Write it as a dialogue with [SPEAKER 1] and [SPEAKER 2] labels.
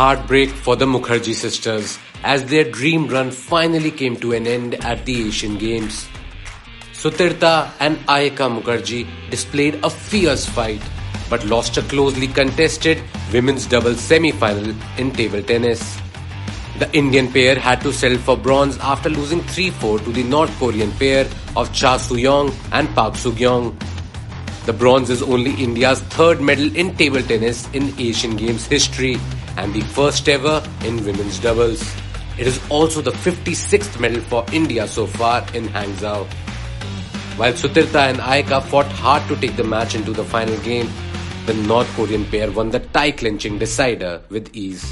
[SPEAKER 1] Heartbreak for the Mukherjee sisters as their dream run finally came to an end at the Asian Games. Sutirtha and Ayhika Mukherjee displayed a fierce fight but lost a closely contested women's doubles semi-final in table tennis. The Indian pair had to settle for bronze after losing 3-4 to the North Korean pair of Cha Suyong and Pak Sugyong. The bronze is only India's third medal in table tennis in Asian Games history and the first ever in women's doubles. It is also the 56th medal for India so far in Hangzhou. While Sutirtha and Ayhika fought hard to take the match into the final game, the North Korean pair won the tie clinching decider with ease.